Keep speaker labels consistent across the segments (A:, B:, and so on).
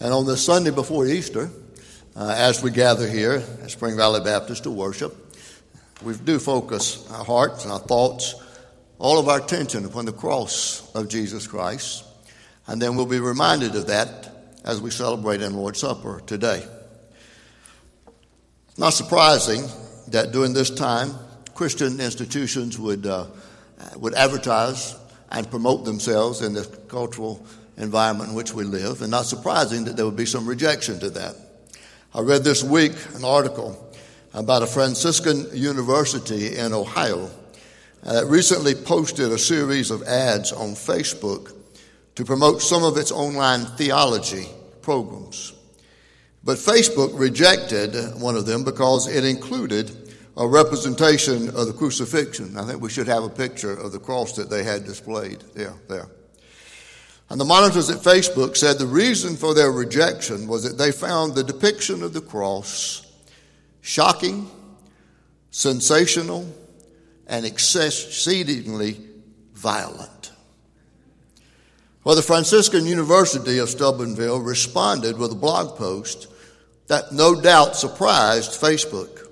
A: And on the Sunday before Easter, uh, as we gather here at Spring Valley Baptist to worship, we do focus our hearts and our thoughts, all of our attention upon the cross of Jesus Christ. And then we'll be reminded of that as we celebrate in Lord's Supper today. Not surprising that during this time, Christian institutions would, uh, would advertise and promote themselves in the cultural environment in which we live, and not surprising that there would be some rejection to that. I read this week an article about a Franciscan university in Ohio that recently posted a series of ads on Facebook to promote some of its online theology programs. But Facebook rejected one of them because it included a representation of the crucifixion. I think we should have a picture of the cross that they had displayed. Yeah, there. And the monitors at Facebook said the reason for their rejection was that they found the depiction of the cross shocking, sensational, and exceedingly violent. Well, the Franciscan University of Steubenville responded with a blog post that no doubt surprised Facebook.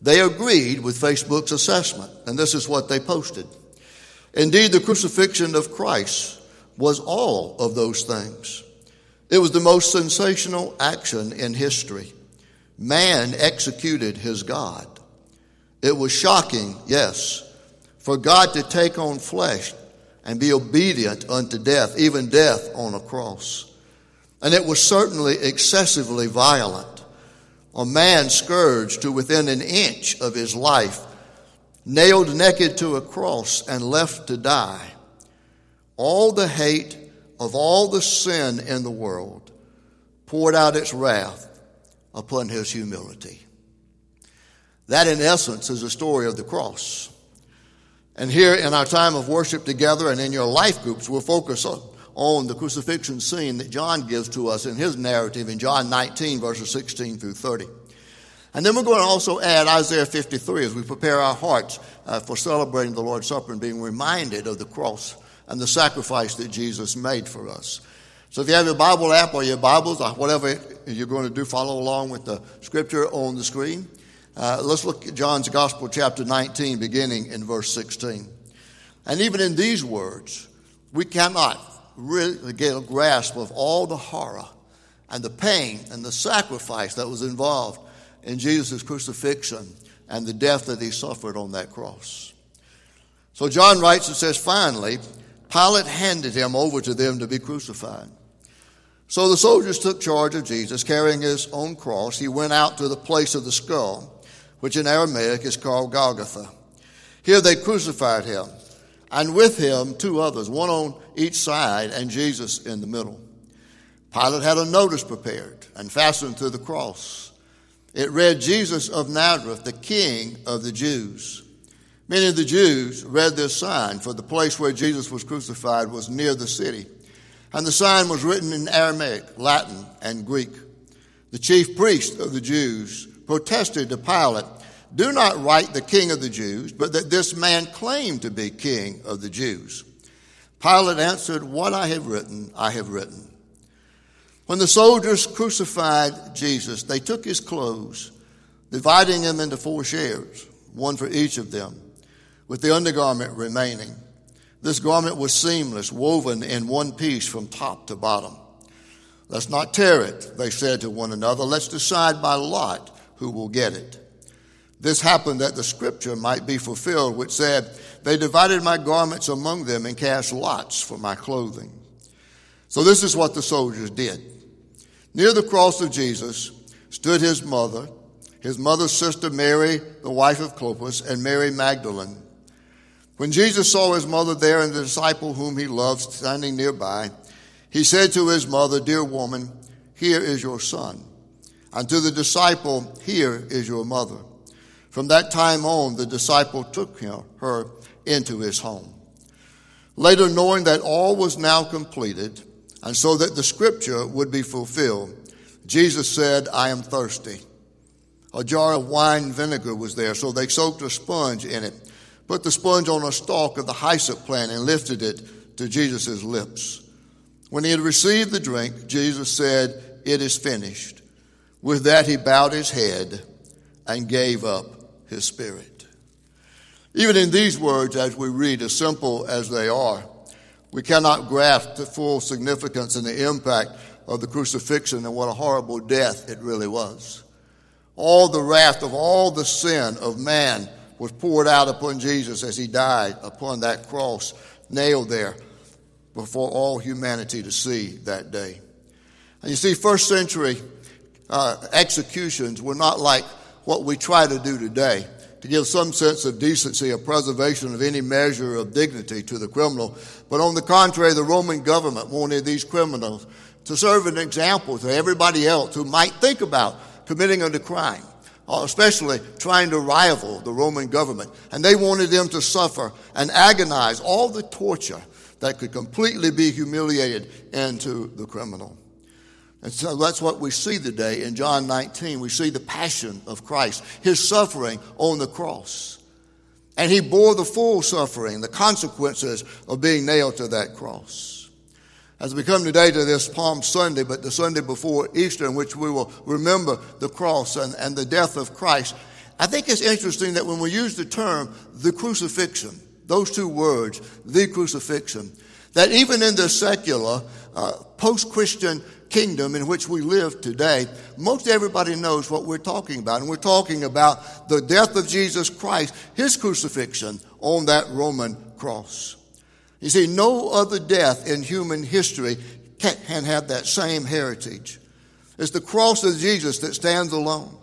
A: They agreed with Facebook's assessment, and this is what they posted. Indeed, the crucifixion of Christ was all of those things. It was the most sensational action in history. Man executed his God. It was shocking, yes, for God to take on flesh and be obedient unto death, even death on a cross. And it was certainly excessively violent. A man scourged to within an inch of his life, nailed naked to a cross, and left to die all the hate of all the sin in the world, poured out its wrath upon his humility. That, in essence, is the story of the cross. And here in our time of worship together and in your life groups, we'll focus on the crucifixion scene that John gives to us in his narrative in John 19, verses 16 through 30. And then we're going to also add Isaiah 53 as we prepare our hearts uh, for celebrating the Lord's Supper and being reminded of the cross and the sacrifice that Jesus made for us. So if you have your Bible app or your Bibles or whatever you're going to do, follow along with the scripture on the screen. Uh, let's look at John's Gospel, chapter 19, beginning in verse 16. And even in these words, we cannot really get a grasp of all the horror and the pain and the sacrifice that was involved in Jesus' crucifixion and the death that he suffered on that cross. So John writes and says, finally, Pilate handed him over to them to be crucified. So the soldiers took charge of Jesus, carrying his own cross. He went out to the place of the skull, which in Aramaic is called Golgotha. Here they crucified him, and with him two others, one on each side, and Jesus in the middle. Pilate had a notice prepared and fastened to the cross. It read, Jesus of Nazareth, the King of the Jews. Many of the Jews read this sign, for the place where Jesus was crucified was near the city. And the sign was written in Aramaic, Latin, and Greek. The chief priest of the Jews protested to Pilate, Do not write the king of the Jews, but that this man claimed to be king of the Jews. Pilate answered, What I have written, I have written. When the soldiers crucified Jesus, they took his clothes, dividing them into four shares, one for each of them with the undergarment remaining. This garment was seamless, woven in one piece from top to bottom. Let's not tear it, they said to one another. Let's decide by lot who will get it. This happened that the scripture might be fulfilled, which said, They divided my garments among them and cast lots for my clothing. So this is what the soldiers did. Near the cross of Jesus stood his mother, his mother's sister Mary, the wife of Clopas, and Mary Magdalene. When Jesus saw his mother there and the disciple whom he loved standing nearby, he said to his mother, Dear woman, here is your son. And to the disciple, Here is your mother. From that time on, the disciple took her into his home. Later, knowing that all was now completed, and so that the scripture would be fulfilled, Jesus said, I am thirsty. A jar of wine vinegar was there, so they soaked a sponge in it put the sponge on a stalk of the hyssop plant and lifted it to Jesus' lips. When he had received the drink, Jesus said, It is finished. With that, he bowed his head and gave up his spirit. Even in these words, as we read, as simple as they are, we cannot grasp the full significance and the impact of the crucifixion and what a horrible death it really was. All the wrath of all the sin of man was poured out upon Jesus as he died upon that cross, nailed there before all humanity to see that day. And you see, first century uh, executions were not like what we try to do today to give some sense of decency or preservation of any measure of dignity to the criminal. But on the contrary, the Roman government wanted these criminals to serve an example to everybody else who might think about committing a crime, Uh, especially trying to rival the Roman government. And they wanted them to suffer and agonize all the torture that could completely be humiliated into the criminal. And so that's what we see today in John 19. We see the passion of Christ, his suffering on the cross. And he bore the full suffering, the consequences of being nailed to that cross. As we come today to this Palm Sunday, but the Sunday before Easter, in which we will remember the cross and, and the death of Christ, I think it's interesting that when we use the term the crucifixion, those two words, the crucifixion, that even in the secular, uh, post Christian kingdom in which we live today, most everybody knows what we're talking about. And we're talking about the death of Jesus Christ, his crucifixion on that Roman cross. You see, no other death in human history can have that same heritage. It's the cross of Jesus that stands alone.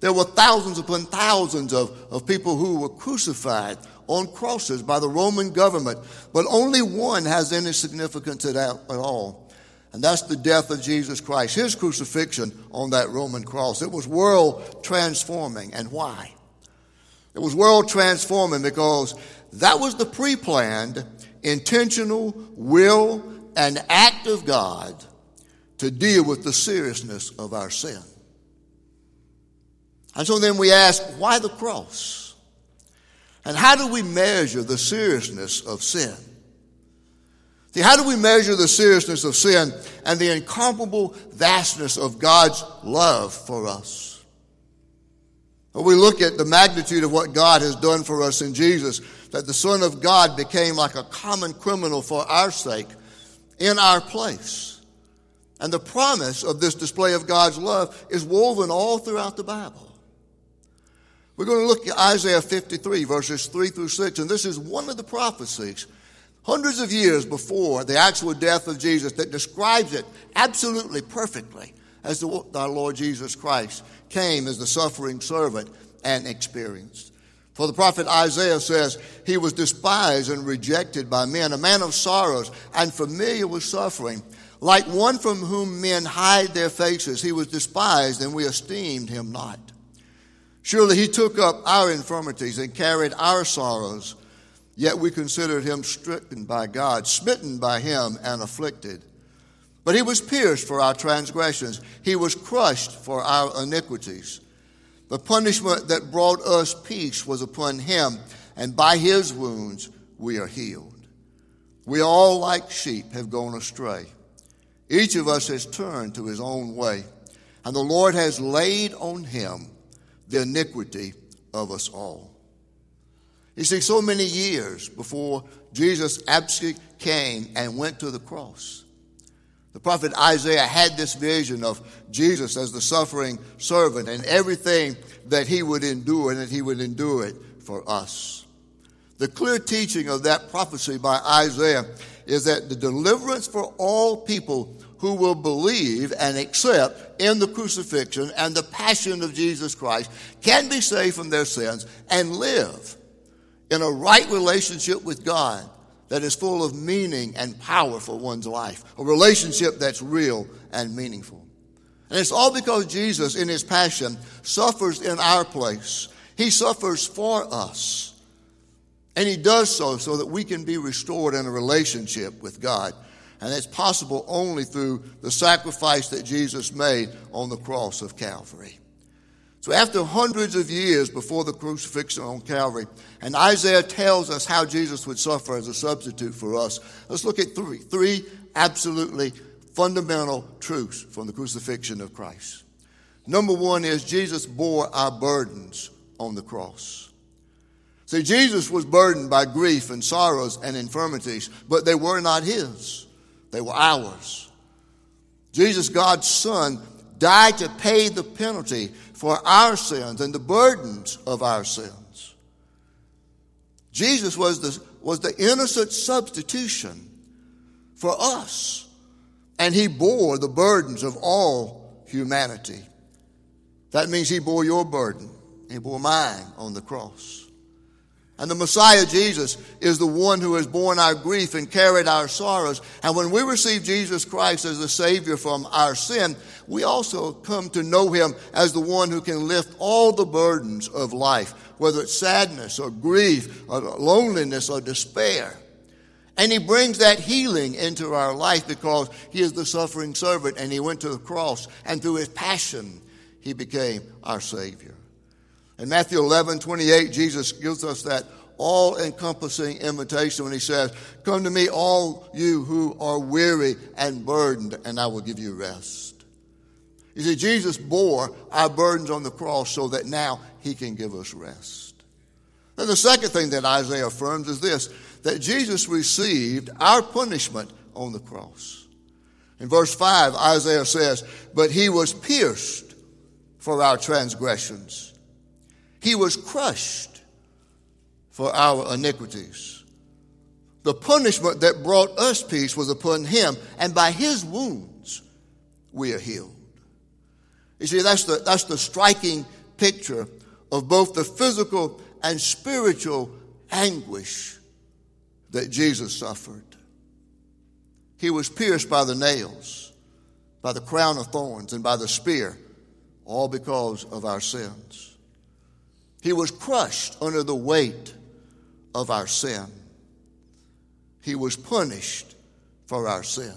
A: There were thousands upon thousands of, of people who were crucified on crosses by the Roman government, but only one has any significance at all. And that's the death of Jesus Christ, his crucifixion on that Roman cross. It was world transforming. And why? It was world transforming because that was the pre planned, intentional will and act of God to deal with the seriousness of our sin. And so then we ask, why the cross? And how do we measure the seriousness of sin? See, how do we measure the seriousness of sin and the incomparable vastness of God's love for us? Well, we look at the magnitude of what God has done for us in Jesus, that the Son of God became like a common criminal for our sake in our place. And the promise of this display of God's love is woven all throughout the Bible. We're going to look at Isaiah 53, verses 3 through 6, and this is one of the prophecies hundreds of years before the actual death of Jesus that describes it absolutely perfectly as the, our Lord Jesus Christ came as the suffering servant and experienced. For the prophet Isaiah says, He was despised and rejected by men, a man of sorrows and familiar with suffering. Like one from whom men hide their faces, he was despised and we esteemed him not. Surely he took up our infirmities and carried our sorrows. Yet we considered him stricken by God, smitten by him, and afflicted. But he was pierced for our transgressions, he was crushed for our iniquities. The punishment that brought us peace was upon him, and by his wounds we are healed. We all, like sheep, have gone astray. Each of us has turned to his own way, and the Lord has laid on him the iniquity of us all. You see, so many years before Jesus actually came and went to the cross, the prophet Isaiah had this vision of Jesus as the suffering servant and everything that he would endure and that he would endure it for us. The clear teaching of that prophecy by Isaiah is that the deliverance for all people who will believe and accept in the crucifixion and the passion of Jesus Christ can be saved from their sins and live in a right relationship with God that is full of meaning and power for one's life, a relationship that's real and meaningful. And it's all because Jesus, in his passion, suffers in our place. He suffers for us. And he does so so that we can be restored in a relationship with God. And it's possible only through the sacrifice that Jesus made on the cross of Calvary. So, after hundreds of years before the crucifixion on Calvary, and Isaiah tells us how Jesus would suffer as a substitute for us, let's look at three, three absolutely fundamental truths from the crucifixion of Christ. Number one is Jesus bore our burdens on the cross. See, Jesus was burdened by grief and sorrows and infirmities, but they were not his, they were ours. Jesus, God's Son, died to pay the penalty for our sins and the burdens of our sins. Jesus was the, was the innocent substitution for us, and he bore the burdens of all humanity. That means he bore your burden, he bore mine on the cross. And the Messiah Jesus is the one who has borne our grief and carried our sorrows. And when we receive Jesus Christ as the Savior from our sin, we also come to know Him as the one who can lift all the burdens of life, whether it's sadness or grief or loneliness or despair. And He brings that healing into our life because He is the suffering servant and He went to the cross and through His passion, He became our Savior. In Matthew 11, 28, Jesus gives us that all encompassing invitation when he says, Come to me, all you who are weary and burdened, and I will give you rest. You see, Jesus bore our burdens on the cross so that now he can give us rest. And the second thing that Isaiah affirms is this that Jesus received our punishment on the cross. In verse 5, Isaiah says, But he was pierced for our transgressions he was crushed for our iniquities. The punishment that brought us peace was upon him, and by his wounds we are healed. You see, that's the, that's the striking picture of both the physical and spiritual anguish that Jesus suffered. He was pierced by the nails, by the crown of thorns, and by the spear, all because of our sins. He was crushed under the weight of our sin. He was punished for our sin.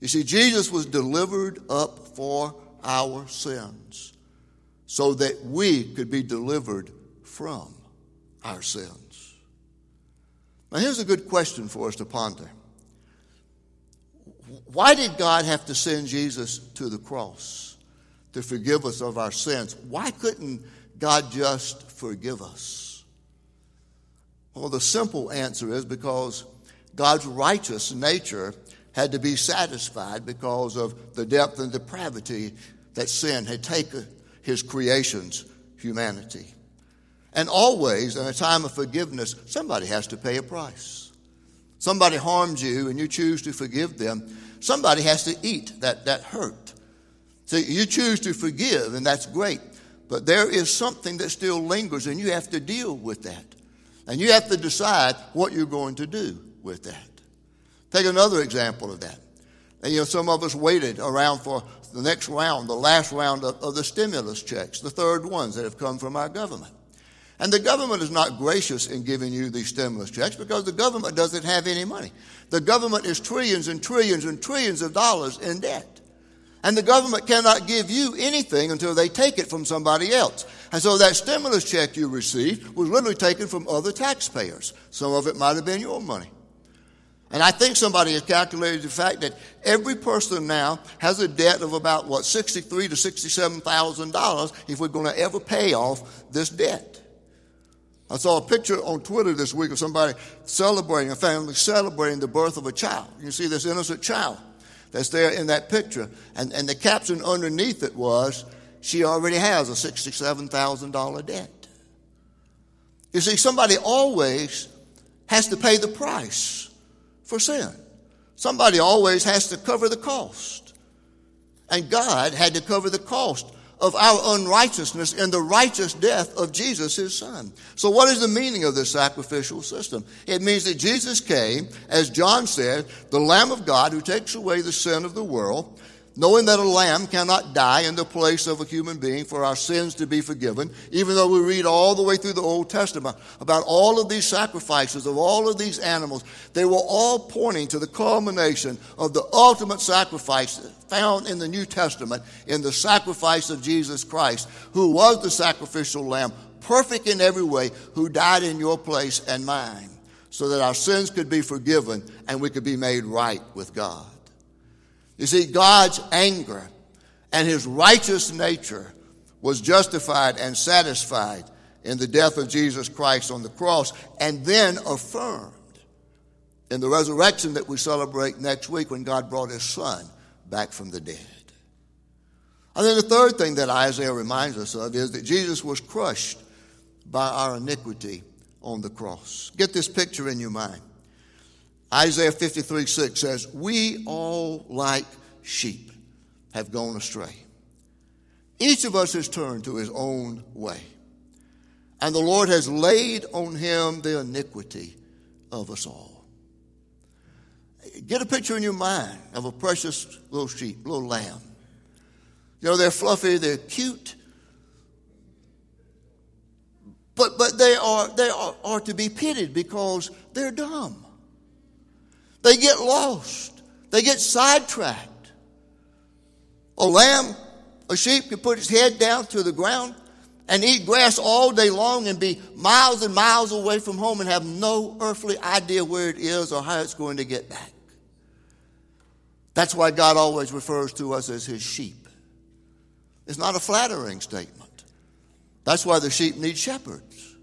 A: You see, Jesus was delivered up for our sins so that we could be delivered from our sins. Now, here's a good question for us to ponder. Why did God have to send Jesus to the cross to forgive us of our sins? Why couldn't God just forgive us? Well, the simple answer is because God's righteous nature had to be satisfied because of the depth and depravity that sin had taken his creation's humanity. And always, in a time of forgiveness, somebody has to pay a price. Somebody harms you and you choose to forgive them. Somebody has to eat that, that hurt. So you choose to forgive, and that's great. But there is something that still lingers, and you have to deal with that. And you have to decide what you're going to do with that. Take another example of that. And, you know, some of us waited around for the next round, the last round of, of the stimulus checks, the third ones that have come from our government. And the government is not gracious in giving you these stimulus checks because the government doesn't have any money. The government is trillions and trillions and trillions of dollars in debt. And the government cannot give you anything until they take it from somebody else. And so that stimulus check you received was literally taken from other taxpayers. Some of it might have been your money. And I think somebody has calculated the fact that every person now has a debt of about what sixty-three to sixty-seven thousand dollars if we're going to ever pay off this debt. I saw a picture on Twitter this week of somebody celebrating, a family celebrating the birth of a child. You see this innocent child that's there in that picture. And, and the caption underneath it was, She already has a $67,000 debt. You see, somebody always has to pay the price for sin. Somebody always has to cover the cost. And God had to cover the cost of our unrighteousness in the righteous death of Jesus, his son. So, what is the meaning of this sacrificial system? It means that Jesus came, as John said, the Lamb of God who takes away the sin of the world knowing that a lamb cannot die in the place of a human being for our sins to be forgiven, even though we read all the way through the Old Testament about all of these sacrifices of all of these animals, they were all pointing to the culmination of the ultimate sacrifice found in the New Testament in the sacrifice of Jesus Christ, who was the sacrificial lamb, perfect in every way, who died in your place and mine, so that our sins could be forgiven and we could be made right with God. You see, God's anger and his righteous nature was justified and satisfied in the death of Jesus Christ on the cross and then affirmed in the resurrection that we celebrate next week when God brought his son back from the dead. And then the third thing that Isaiah reminds us of is that Jesus was crushed by our iniquity on the cross. Get this picture in your mind. Isaiah 53 6 says, We all like sheep have gone astray. Each of us has turned to his own way. And the Lord has laid on him the iniquity of us all. Get a picture in your mind of a precious little sheep, little lamb. You know, they're fluffy, they're cute, but, but they, are, they are, are to be pitied because they're dumb. They get lost, they get sidetracked. A lamb, a sheep can put its head down to the ground and eat grass all day long and be miles and miles away from home and have no earthly idea where it is or how it's going to get back. That's why God always refers to us as his sheep. It's not a flattering statement. That's why the sheep need shepherds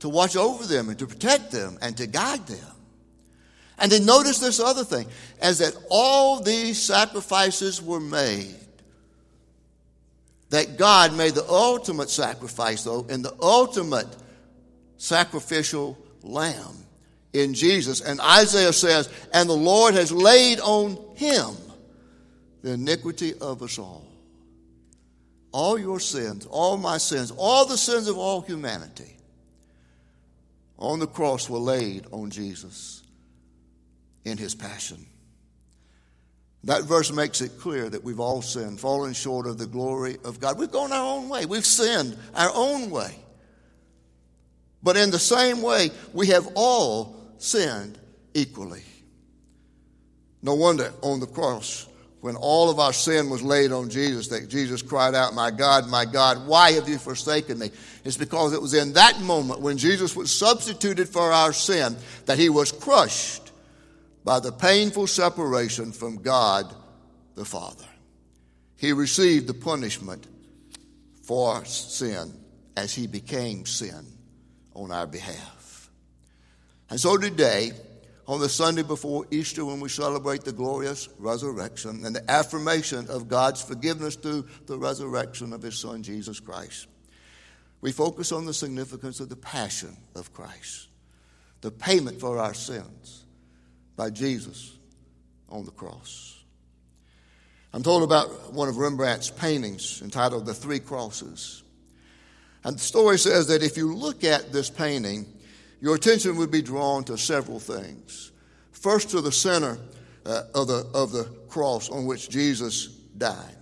A: to watch over them and to protect them and to guide them. And then notice this other thing as that all these sacrifices were made, that God made the ultimate sacrifice, though, and the ultimate sacrificial lamb in Jesus. And Isaiah says, And the Lord has laid on him the iniquity of us all all your sins, all my sins, all the sins of all humanity on the cross were laid on Jesus in his passion. That verse makes it clear that we've all sinned, fallen short of the glory of God. We've gone our own way. We've sinned our own way. But in the same way, we have all sinned equally. No wonder on the cross, when all of our sin was laid on Jesus, that Jesus cried out, My God, my God, why have you forsaken me? It's because it was in that moment when Jesus was substituted for our sin that he was crushed by the painful separation from God the Father. He received the punishment for sin as he became sin on our behalf. And so today, on the Sunday before Easter when we celebrate the glorious resurrection and the affirmation of God's forgiveness through the resurrection of His Son, Jesus Christ. We focus on the significance of the passion of Christ, the payment for our sins by Jesus on the cross. I'm told about one of Rembrandt's paintings entitled The Three Crosses. And the story says that if you look at this painting, your attention would be drawn to several things. First, to the center uh, of, the, of the cross on which Jesus died.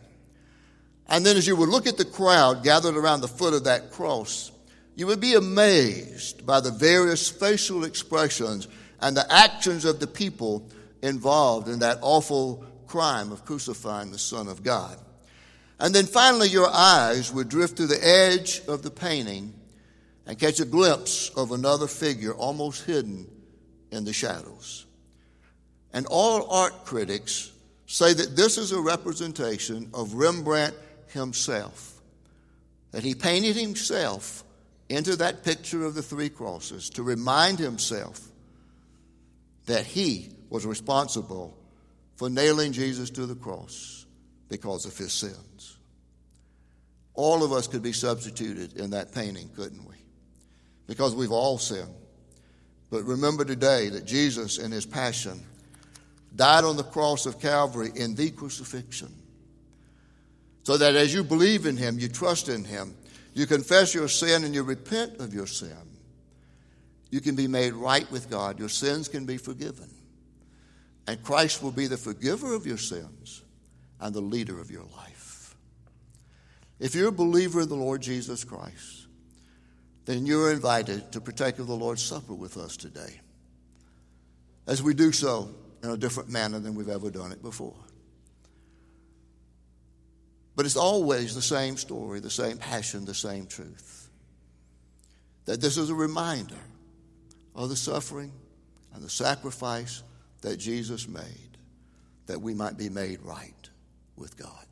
A: And then, as you would look at the crowd gathered around the foot of that cross, you would be amazed by the various facial expressions and the actions of the people involved in that awful crime of crucifying the Son of God. And then finally, your eyes would drift to the edge of the painting and catch a glimpse of another figure almost hidden in the shadows. And all art critics say that this is a representation of Rembrandt himself, that he painted himself into that picture of the three crosses to remind himself that he was responsible for nailing Jesus to the cross because of his sins. All of us could be substituted in that painting, couldn't we? because we've all sinned. But remember today that Jesus, in his passion, died on the cross of Calvary in the crucifixion. So that as you believe in him, you trust in him, you confess your sin and you repent of your sin, you can be made right with God. Your sins can be forgiven. And Christ will be the forgiver of your sins and the leader of your life. If you're a believer in the Lord Jesus Christ, then you're invited to partake of the Lord's Supper with us today. As we do so in a different manner than we've ever done it before. But it's always the same story, the same passion, the same truth. That this is a reminder of the suffering and the sacrifice that Jesus made. that we might be made right with God.